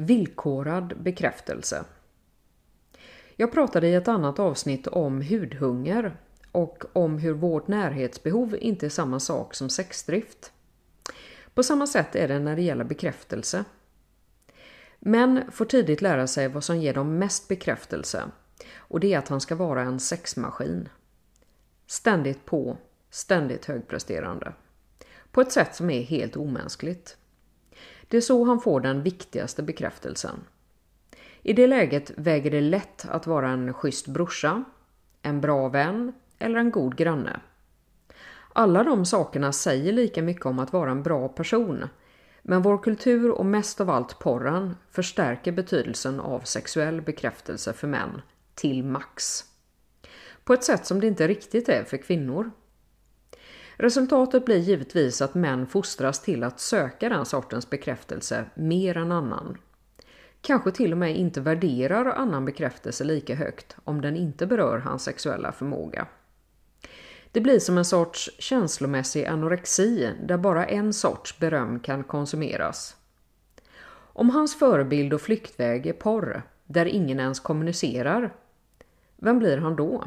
Villkorad bekräftelse. Jag pratade i ett annat avsnitt om hudhunger och om hur vårt närhetsbehov inte är samma sak som sexdrift. På samma sätt är det när det gäller bekräftelse. Män får tidigt lära sig vad som ger dem mest bekräftelse och det är att han ska vara en sexmaskin. Ständigt på, ständigt högpresterande. På ett sätt som är helt omänskligt. Det är så han får den viktigaste bekräftelsen. I det läget väger det lätt att vara en schysst brorsa, en bra vän eller en god granne. Alla de sakerna säger lika mycket om att vara en bra person. Men vår kultur och mest av allt porren förstärker betydelsen av sexuell bekräftelse för män till max. På ett sätt som det inte riktigt är för kvinnor. Resultatet blir givetvis att män fostras till att söka den sortens bekräftelse mer än annan. Kanske till och med inte värderar annan bekräftelse lika högt om den inte berör hans sexuella förmåga. Det blir som en sorts känslomässig anorexi där bara en sorts beröm kan konsumeras. Om hans förebild och flyktväg är porr, där ingen ens kommunicerar, vem blir han då?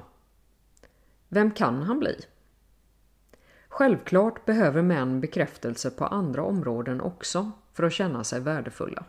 Vem kan han bli? Självklart behöver män bekräftelse på andra områden också för att känna sig värdefulla.